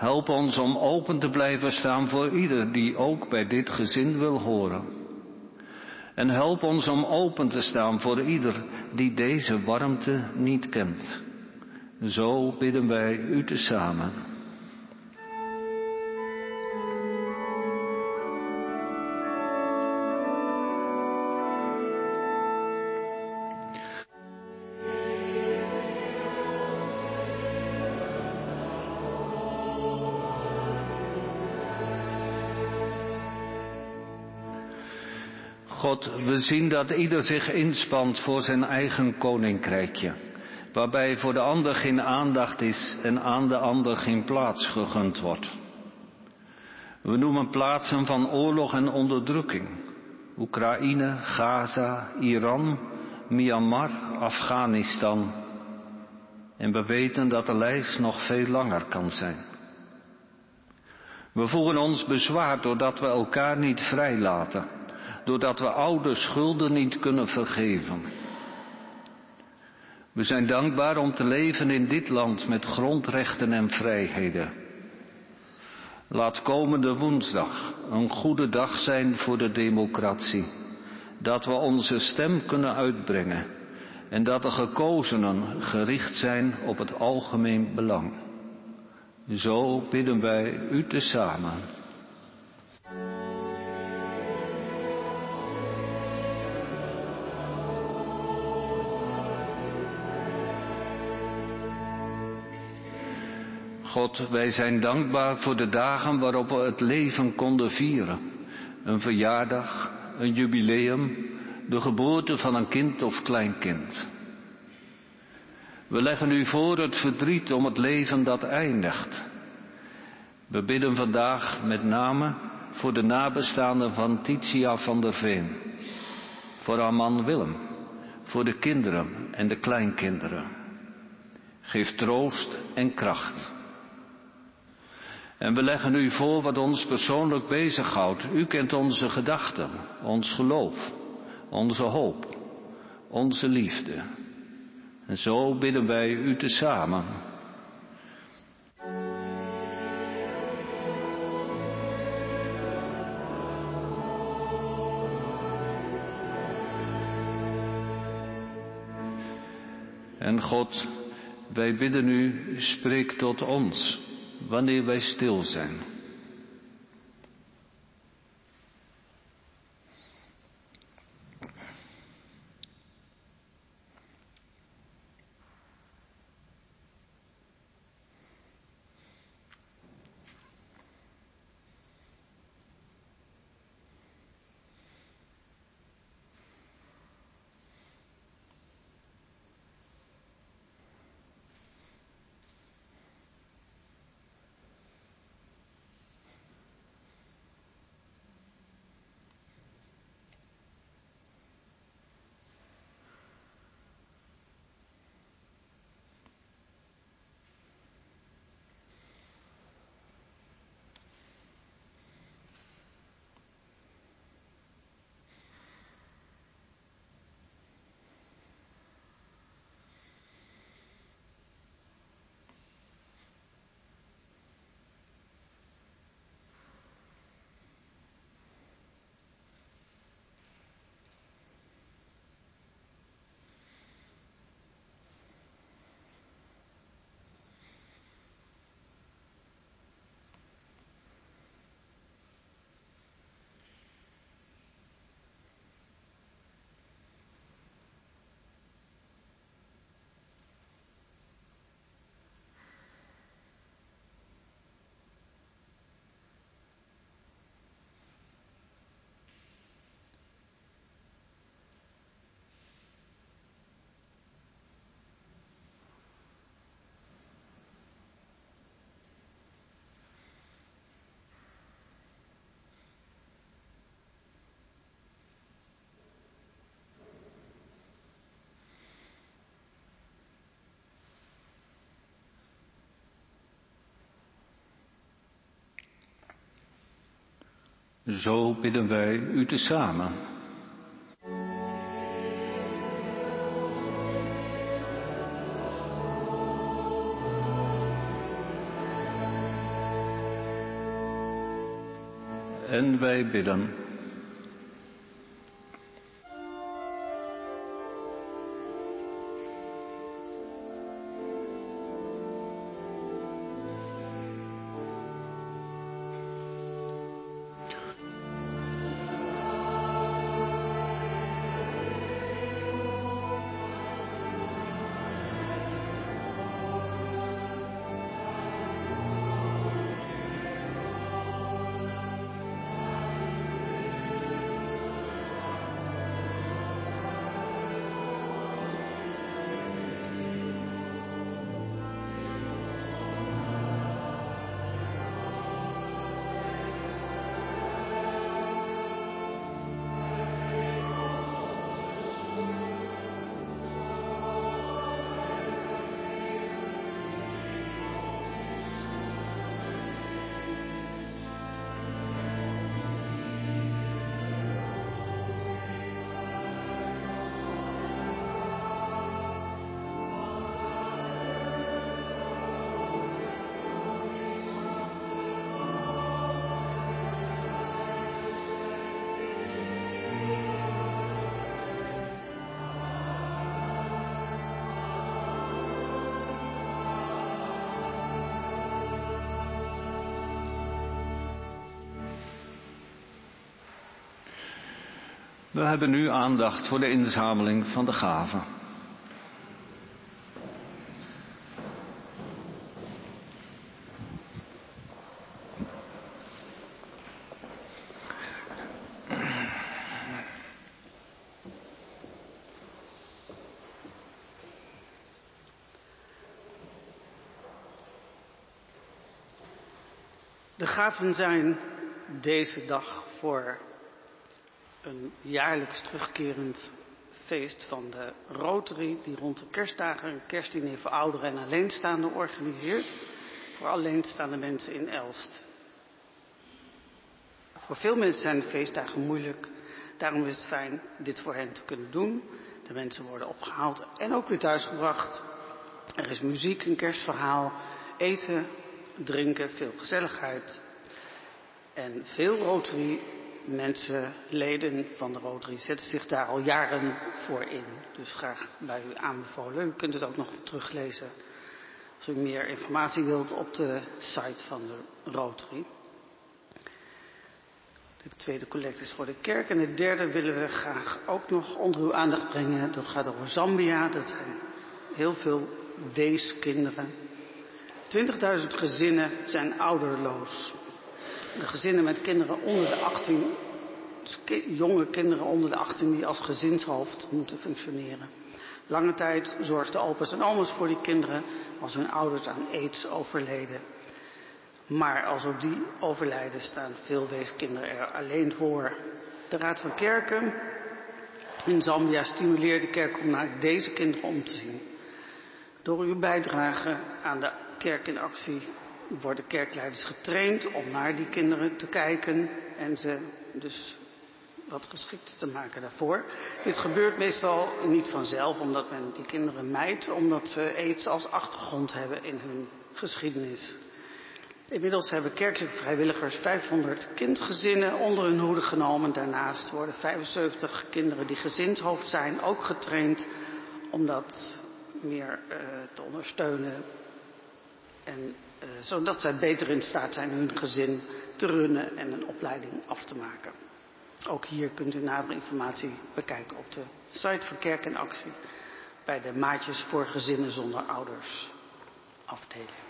Help ons om open te blijven staan voor ieder die ook bij dit gezin wil horen. En help ons om open te staan voor ieder die deze warmte niet kent. Zo bidden wij u tezamen. God, we zien dat ieder zich inspant voor zijn eigen koninkrijkje, waarbij voor de ander geen aandacht is en aan de ander geen plaats gegund wordt. We noemen plaatsen van oorlog en onderdrukking. Oekraïne, Gaza, Iran, Myanmar, Afghanistan. En we weten dat de lijst nog veel langer kan zijn. We voelen ons bezwaard doordat we elkaar niet vrijlaten doordat we oude schulden niet kunnen vergeven. We zijn dankbaar om te leven in dit land met grondrechten en vrijheden. Laat komende woensdag een goede dag zijn voor de democratie. Dat we onze stem kunnen uitbrengen en dat de gekozenen gericht zijn op het algemeen belang. Zo bidden wij u tezamen. God, wij zijn dankbaar voor de dagen waarop we het leven konden vieren. Een verjaardag, een jubileum, de geboorte van een kind of kleinkind. We leggen u voor het verdriet om het leven dat eindigt. We bidden vandaag met name voor de nabestaanden van Titia van der Veen, voor haar man Willem, voor de kinderen en de kleinkinderen. Geef troost en kracht. En we leggen u voor wat ons persoonlijk bezighoudt. U kent onze gedachten, ons geloof, onze hoop, onze liefde. En zo bidden wij u tezamen. En God, wij bidden u, spreek tot ons wanneer wij stil zijn. Zo bidden wij u tezamen. En wij bidden. We hebben nu aandacht voor de inzameling van de gaven. De gaven zijn deze dag voor een jaarlijks terugkerend feest van de Rotary, die rond de kerstdagen een kerstdiner voor ouderen en alleenstaanden organiseert. Voor alleenstaande mensen in Elst. Voor veel mensen zijn de feestdagen moeilijk. Daarom is het fijn dit voor hen te kunnen doen. De mensen worden opgehaald en ook weer thuisgebracht. Er is muziek, een kerstverhaal, eten, drinken, veel gezelligheid. En veel Rotary mensen, leden van de Rotary, zetten zich daar al jaren voor in. Dus graag bij u aanbevolen. U kunt het ook nog teruglezen als u meer informatie wilt op de site van de Rotary. De tweede collecte is voor de kerk. En de derde willen we graag ook nog onder uw aandacht brengen. Dat gaat over Zambia. Dat zijn heel veel weeskinderen. 20.000 gezinnen zijn ouderloos. Gezinnen met kinderen onder de 18, dus jonge kinderen onder de 18 die als gezinshoofd moeten functioneren. Lange tijd zorgden opa's en oma's voor die kinderen als hun ouders aan aids overleden. Maar als op die overlijden staan veel weeskinderen er alleen voor. De Raad van Kerken in Zambia stimuleert de kerk om naar deze kinderen om te zien. Door uw bijdrage aan de kerk in actie worden kerkleiders getraind om naar die kinderen te kijken en ze dus wat geschikt te maken daarvoor. Dit gebeurt meestal niet vanzelf, omdat men die kinderen mijdt, omdat ze aids als achtergrond hebben in hun geschiedenis. Inmiddels hebben kerkelijke vrijwilligers 500 kindgezinnen onder hun hoede genomen. Daarnaast worden 75 kinderen die gezinshoofd zijn ook getraind om dat meer uh, te ondersteunen. En zodat zij beter in staat zijn hun gezin te runnen en een opleiding af te maken. Ook hier kunt u nadere informatie bekijken op de site van Kerk en Actie bij de Maatjes voor Gezinnen zonder Ouders afdeling.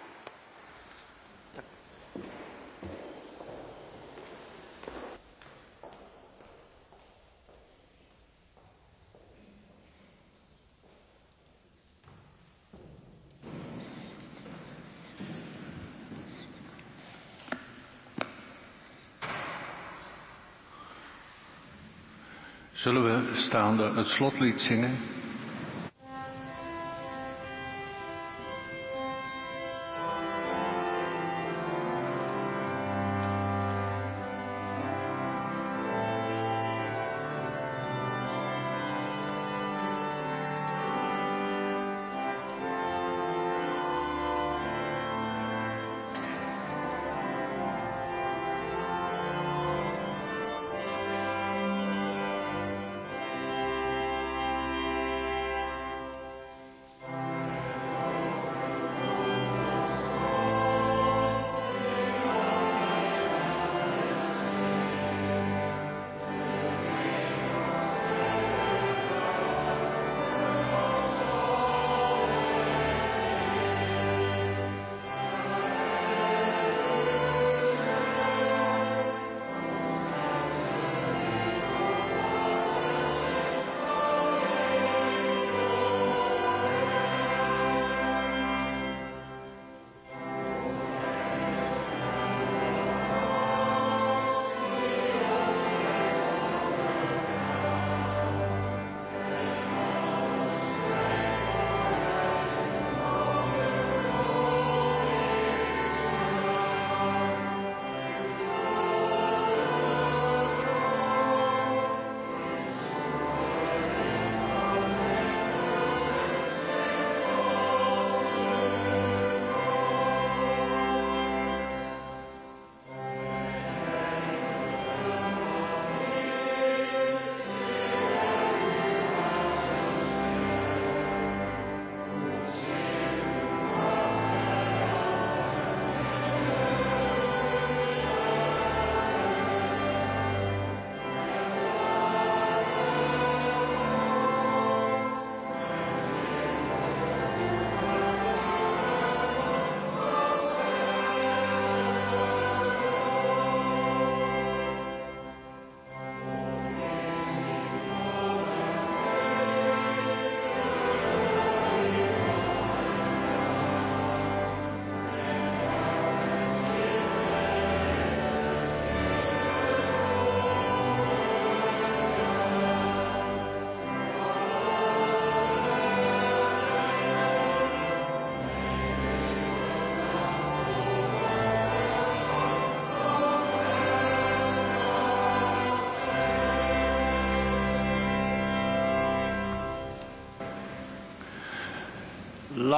Zullen we staande het slotlied zingen?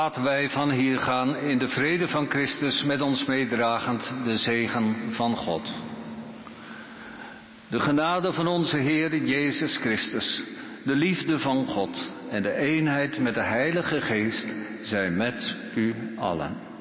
Laten wij van hier gaan in de vrede van Christus met ons meedragend de zegen van God. De genade van onze Heer Jezus Christus, de liefde van God en de eenheid met de Heilige Geest zijn met u allen.